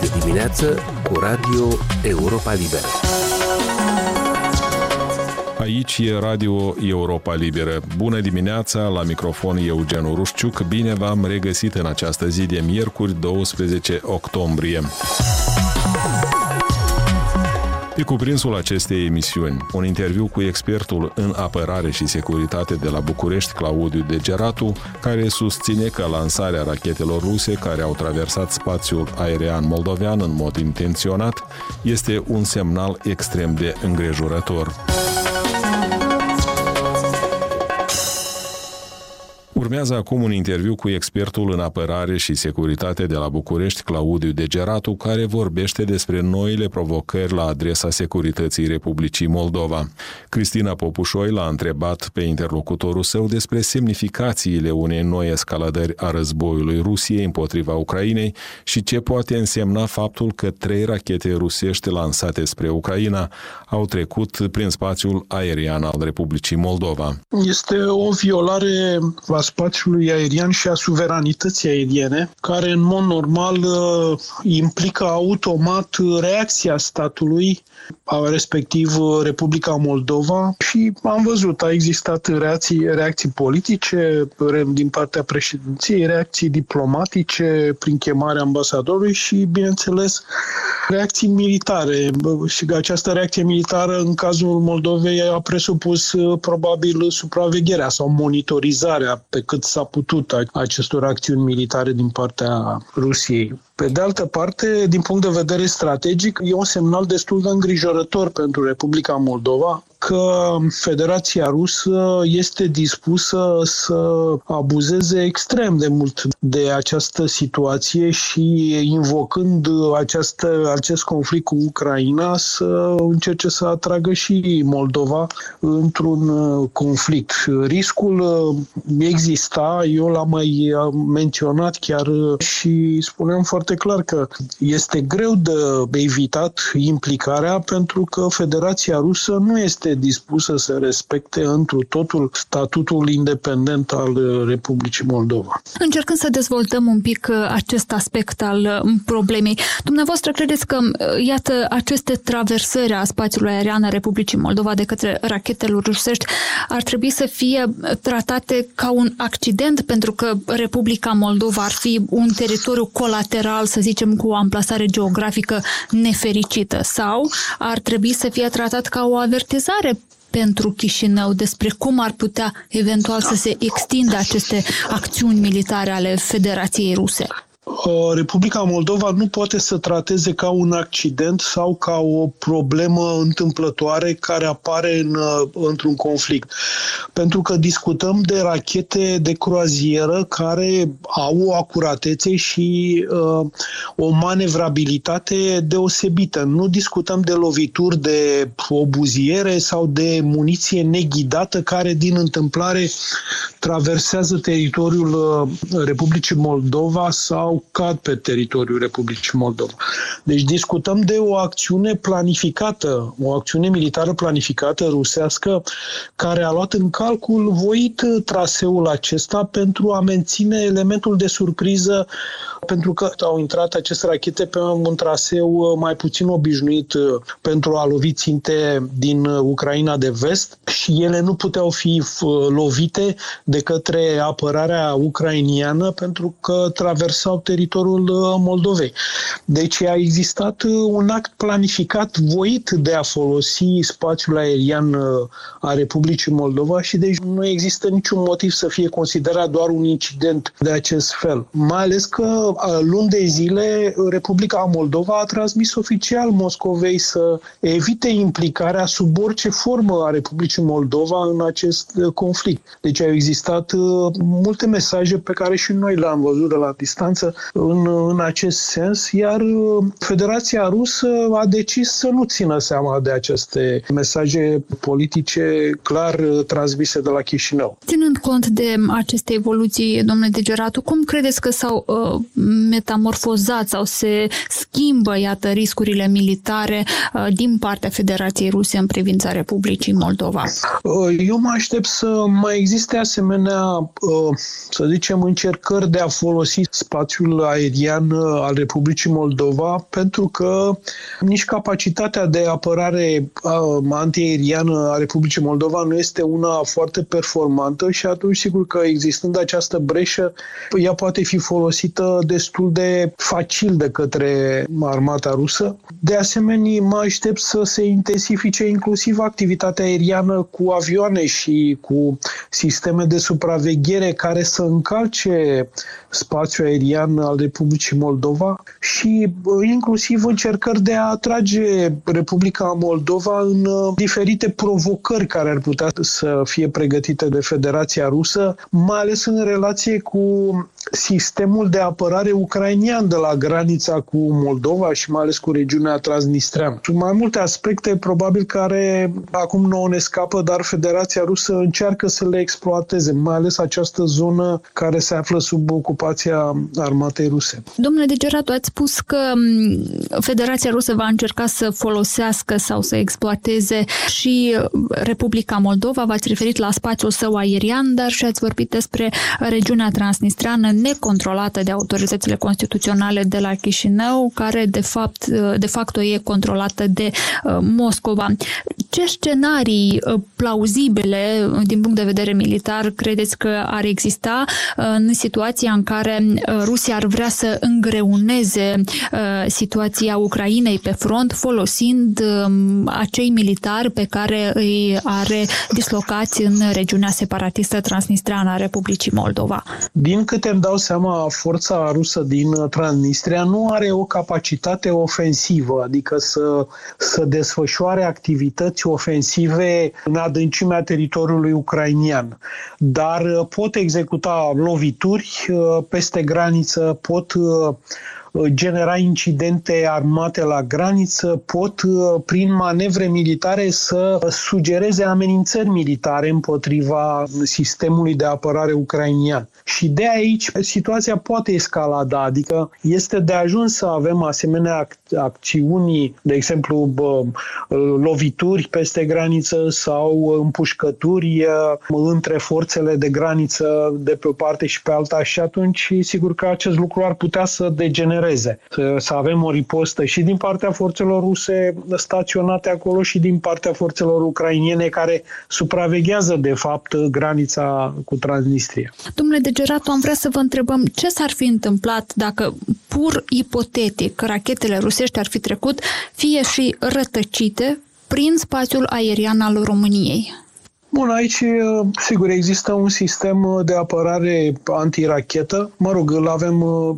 Este dimineață cu Radio Europa Liberă. Aici e Radio Europa Liberă. Bună dimineața, la microfon Eugen Rușciuc. Bine v-am regăsit în această zi de miercuri, 12 octombrie. Pe cuprinsul acestei emisiuni, un interviu cu expertul în apărare și securitate de la București, Claudiu Degeratu, care susține că lansarea rachetelor ruse care au traversat spațiul aerian moldovean în mod intenționat este un semnal extrem de îngrijorător. Urmează acum un interviu cu expertul în apărare și securitate de la București, Claudiu Degeratu, care vorbește despre noile provocări la adresa securității Republicii Moldova. Cristina Popușoi l-a întrebat pe interlocutorul său despre semnificațiile unei noi escaladări a războiului Rusiei împotriva Ucrainei și ce poate însemna faptul că trei rachete rusești lansate spre Ucraina au trecut prin spațiul aerian al Republicii Moldova. Este o violare a spațiului aerian și a suveranității aeriene, care în mod normal uh, implică automat reacția statului, respectiv uh, Republica Moldova și am văzut, a existat reacții, reacții politice din partea președinției, reacții diplomatice prin chemarea ambasadorului și, bineînțeles, reacții militare. Și această reacție militară, în cazul Moldovei, a presupus uh, probabil supravegherea sau monitorizarea pe cât s-a putut acestor acțiuni militare din partea Rusiei. Pe de altă parte, din punct de vedere strategic, e un semnal destul de îngrijorător pentru Republica Moldova, că Federația Rusă este dispusă să abuzeze extrem de mult de această situație și invocând această, acest conflict cu Ucraina să încerce să atragă și Moldova într-un conflict. Riscul exista, eu l-am mai menționat chiar și spuneam foarte clar că este greu de evitat implicarea pentru că Federația Rusă nu este dispusă să respecte întru totul statutul independent al uh, Republicii Moldova. Încercând să dezvoltăm un pic uh, acest aspect al uh, problemei, dumneavoastră credeți că, iată, aceste traversări a spațiului aerian a Republicii Moldova de către rachetele rusești ar trebui să fie tratate ca un accident pentru că Republica Moldova ar fi un teritoriu colateral, să zicem, cu o amplasare geografică nefericită sau ar trebui să fie tratat ca o avertizare pentru Chișinău despre cum ar putea eventual să se extindă aceste acțiuni militare ale Federației Ruse? Republica Moldova nu poate să trateze ca un accident sau ca o problemă întâmplătoare care apare în, uh, într-un conflict. Pentru că discutăm de rachete de croazieră care au o acuratețe și uh, o manevrabilitate deosebită. Nu discutăm de lovituri de obuziere sau de muniție neghidată care din întâmplare traversează teritoriul uh, Republicii Moldova sau sau cad pe teritoriul Republicii Moldova. Deci discutăm de o acțiune planificată, o acțiune militară planificată rusească, care a luat în calcul voit traseul acesta pentru a menține elementul de surpriză, pentru că au intrat aceste rachete pe un traseu mai puțin obișnuit pentru a lovi ținte din Ucraina de vest și ele nu puteau fi lovite de către apărarea ucrainiană pentru că traversau teritoriul uh, Moldovei. Deci a existat uh, un act planificat, voit de a folosi spațiul aerian uh, a Republicii Moldova și deci nu există niciun motiv să fie considerat doar un incident de acest fel. Mai ales că luni de zile Republica Moldova a transmis oficial Moscovei să evite implicarea sub orice formă a Republicii Moldova în acest conflict. Deci au existat multe mesaje pe care și noi le-am văzut de la distanță în, în acest sens, iar uh, Federația Rusă a decis să nu țină seama de aceste mesaje politice clar uh, transmise de la Chișinău. Ținând cont de aceste evoluții, domnule Degeratu, cum credeți că s-au uh, metamorfozat sau se schimbă, iată, riscurile militare uh, din partea Federației Ruse în privința Republicii Moldova? Uh, eu mă aștept să mai existe asemenea, uh, să zicem, încercări de a folosi spațiul spațiul aerian al Republicii Moldova pentru că nici capacitatea de apărare antiaeriană a Republicii Moldova nu este una foarte performantă și atunci sigur că existând această breșă, ea poate fi folosită destul de facil de către armata rusă. De asemenea, mă aștept să se intensifice inclusiv activitatea aeriană cu avioane și cu sisteme de supraveghere care să încalce spațiul aerian al Republicii Moldova și inclusiv încercări de a atrage Republica Moldova în uh, diferite provocări care ar putea să fie pregătite de Federația Rusă, mai ales în relație cu sistemul de apărare ucrainian de la granița cu Moldova și mai ales cu regiunea Transnistreană. Sunt mai multe aspecte, probabil, care acum nouă ne scapă, dar Federația Rusă încearcă să le exploateze, mai ales această zonă care se află sub ocupația armatei ruse. Domnule Degeratu, ați spus că Federația Rusă va încerca să folosească sau să exploateze și Republica Moldova, v-ați referit la spațiul său aerian, dar și ați vorbit despre regiunea transnistreană necontrolată de autoritățile constituționale de la Chișinău, care de fapt, de facto e controlată de uh, Moscova. Ce scenarii uh, plauzibile din punct de vedere militar credeți că ar exista uh, în situația în care Rusia ar vrea să îngreuneze situația Ucrainei pe front folosind um, acei militari pe care îi are dislocați în regiunea separatistă transnistreană a Republicii Moldova? Din câte îmi dau seama, forța rusă din Transnistria nu are o capacitate ofensivă, adică să, să desfășoare activități ofensive în adâncimea teritoriului ucrainian. Dar pot executa lovituri uh, peste graniță, pot uh, genera incidente armate la graniță, pot uh, prin manevre militare să sugereze amenințări militare împotriva sistemului de apărare ucrainian. Și de aici situația poate escalada, adică este de ajuns să avem asemenea acțiuni, de exemplu lovituri peste graniță sau împușcături uh, între forțele de graniță de pe o parte și pe alta și atunci sigur că acest lucru ar putea să degenereze, să, să avem o ripostă și din partea forțelor ruse staționate acolo și din partea forțelor ucrainiene care supraveghează de fapt granița cu Transnistria. Domnule Degeratu, am vrea să vă întrebăm ce s-ar fi întâmplat dacă pur ipotetic rachetele rusești ar fi trecut fie și rătăcite prin spațiul aerian al României? Bun, aici, sigur, există un sistem de apărare antirachetă. Mă rog, îl avem uh,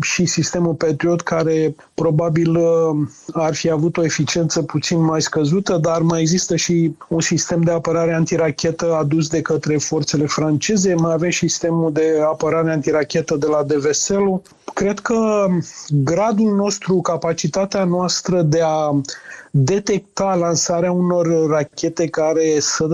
și sistemul Patriot, care probabil uh, ar fi avut o eficiență puțin mai scăzută, dar mai există și un sistem de apărare antirachetă adus de către forțele franceze. Mai avem și sistemul de apărare antirachetă de la Deveselu. Cred că gradul nostru, capacitatea noastră de a detecta lansarea unor rachete care să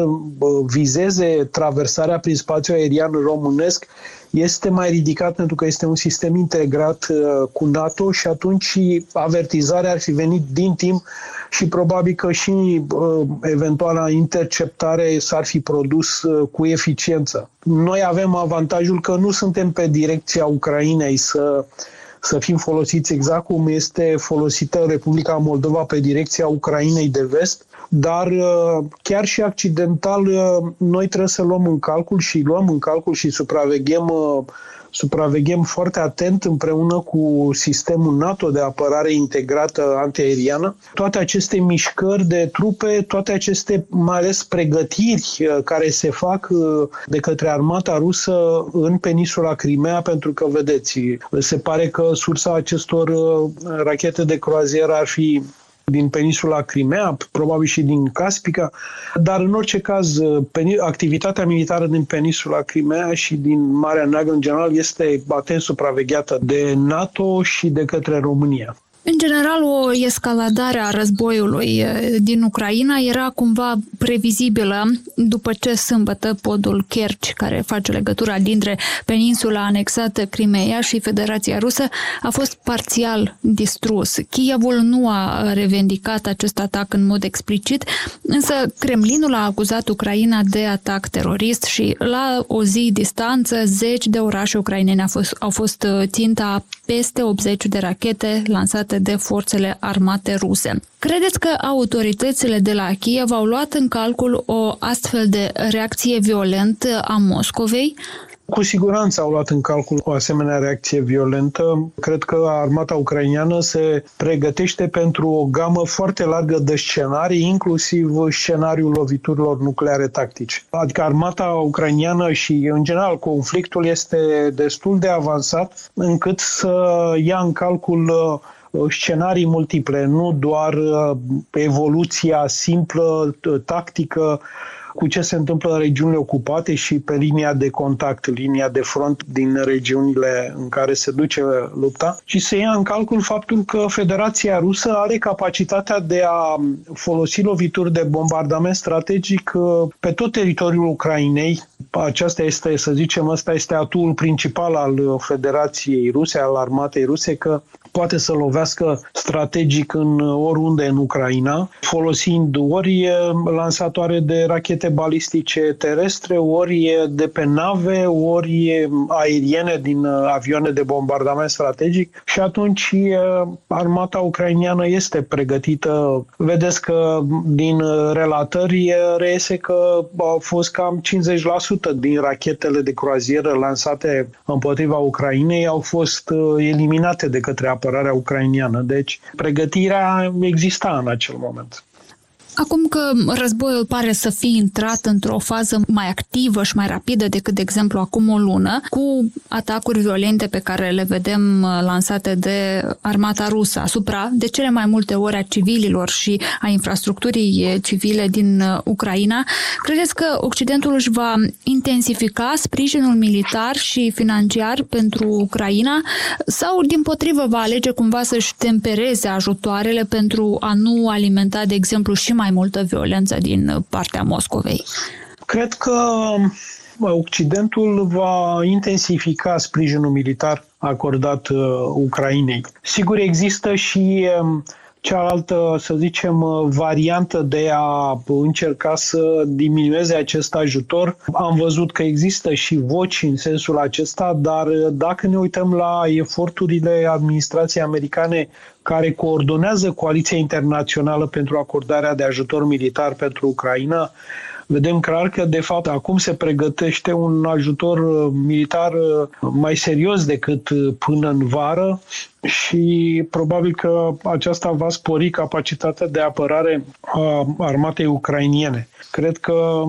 vizeze traversarea prin spațiul aerian românesc este mai ridicat pentru că este un sistem integrat uh, cu NATO și atunci avertizarea ar fi venit din timp și probabil că și uh, eventuala interceptare s-ar fi produs uh, cu eficiență. Noi avem avantajul că nu suntem pe direcția Ucrainei să să fim folosiți exact cum este folosită Republica Moldova pe direcția Ucrainei de vest, dar uh, chiar și accidental uh, noi trebuie să luăm în calcul și luăm în calcul și supraveghem uh, supraveghem foarte atent împreună cu sistemul NATO de apărare integrată antiaeriană. Toate aceste mișcări de trupe, toate aceste mai ales pregătiri care se fac de către armata rusă în peninsula Crimea, pentru că, vedeți, se pare că sursa acestor rachete de croazieră ar fi din peninsula Crimea, probabil și din Caspica, dar în orice caz activitatea militară din peninsula Crimea și din Marea Neagră în general este atent supravegheată de NATO și de către România. În general, o escaladare a războiului din Ucraina era cumva previzibilă după ce sâmbătă podul Kerch, care face legătura dintre peninsula anexată Crimea și Federația Rusă, a fost parțial distrus. Kievul nu a revendicat acest atac în mod explicit, însă Kremlinul a acuzat Ucraina de atac terorist și la o zi distanță zeci de orașe ucrainene au fost, au fost ținta peste 80 de rachete lansate de forțele armate ruse. Credeți că autoritățile de la Kiev au luat în calcul o astfel de reacție violentă a Moscovei? Cu siguranță au luat în calcul o asemenea reacție violentă. Cred că armata ucraineană se pregătește pentru o gamă foarte largă de scenarii, inclusiv scenariul loviturilor nucleare tactice. Adică armata ucraineană și, în general, conflictul este destul de avansat încât să ia în calcul uh, scenarii multiple, nu doar uh, evoluția simplă, tactică, cu ce se întâmplă în regiunile ocupate și pe linia de contact, linia de front din regiunile în care se duce lupta și se ia în calcul faptul că Federația Rusă are capacitatea de a folosi lovituri de bombardament strategic uh, pe tot teritoriul Ucrainei. Aceasta este, să zicem, ăsta este atul principal al Federației Ruse, al armatei ruse, că poate să lovească strategic în oriunde în Ucraina, folosind ori lansatoare de rachete balistice terestre, ori de pe nave, ori aeriene din avioane de bombardament strategic și atunci armata ucrainiană este pregătită. Vedeți că din relatări reiese că au fost cam 50% din rachetele de croazieră lansate împotriva Ucrainei au fost eliminate de către apărarea ucrainiană. Deci pregătirea exista în acel moment. Acum că războiul pare să fie intrat într-o fază mai activă și mai rapidă decât, de exemplu, acum o lună, cu atacuri violente pe care le vedem uh, lansate de armata rusă asupra, de cele mai multe ori, a civililor și a infrastructurii civile din uh, Ucraina, credeți că Occidentul își va intensifica sprijinul militar și financiar pentru Ucraina sau, din potrivă, va alege cumva să-și tempereze ajutoarele pentru a nu alimenta, de exemplu, și mai mai multă violență din partea Moscovei? Cred că Occidentul va intensifica sprijinul militar acordat uh, Ucrainei. Sigur, există și uh, cealaltă, să zicem, variantă de a încerca să diminueze acest ajutor. Am văzut că există și voci în sensul acesta, dar dacă ne uităm la eforturile administrației americane care coordonează coaliția internațională pentru acordarea de ajutor militar pentru Ucraina, vedem clar că, de fapt, acum se pregătește un ajutor uh, militar uh, mai serios decât uh, până în vară și probabil că aceasta va spori capacitatea de apărare a armatei ucrainiene. Cred că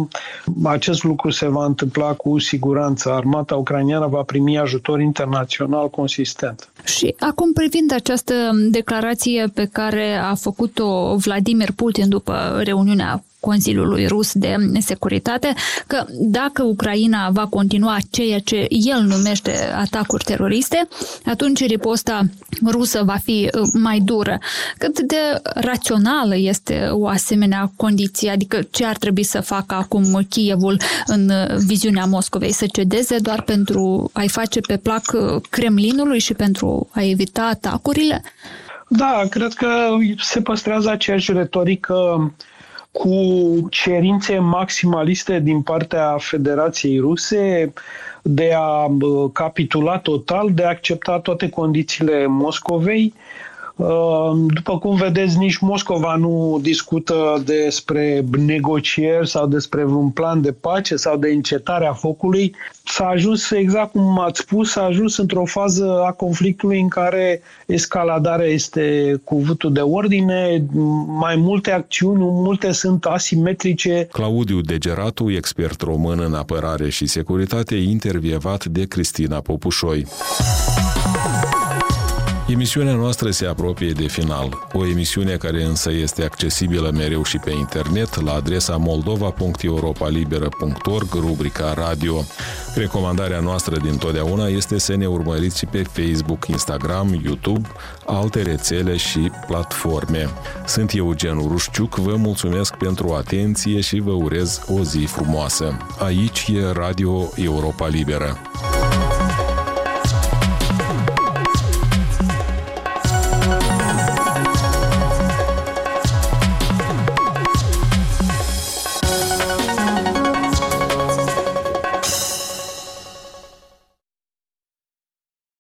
acest lucru se va întâmpla cu siguranță. Armata ucraineană va primi ajutor internațional consistent. Și acum privind această declarație pe care a făcut-o Vladimir Putin după reuniunea Consiliului Rus de Securitate că dacă Ucraina va continua ceea ce el numește atacuri teroriste, atunci riposta rusă va fi uh, mai dură. Cât de rațională este o asemenea condiție? Adică ce ar trebui să facă acum Kievul în uh, viziunea Moscovei? Să cedeze doar pentru a-i face pe plac uh, Kremlinului și pentru a evita atacurile? Da, cred că se păstrează aceeași retorică cu cerințe maximaliste din partea Federației Ruse de a capitula total, de a accepta toate condițiile Moscovei Ehm, după cum vedeți, nici Moscova nu discută despre negocieri sau despre un plan de pace sau de încetarea focului. S-a ajuns, exact cum ați spus, s-a ajuns într-o fază a conflictului în care escaladarea este cuvântul de ordine, mai multe acțiuni, multe sunt asimetrice. Claudiu Degeratu, expert român în apărare și securitate, intervievat de Cristina Popușoi. Emisiunea noastră se apropie de final, o emisiune care însă este accesibilă mereu și pe internet la adresa moldova.europalibera.org, rubrica radio. Recomandarea noastră din totdeauna este să ne urmăriți și pe Facebook, Instagram, YouTube, alte rețele și platforme. Sunt Eugen Rușciuc, vă mulțumesc pentru atenție și vă urez o zi frumoasă. Aici e Radio Europa Liberă.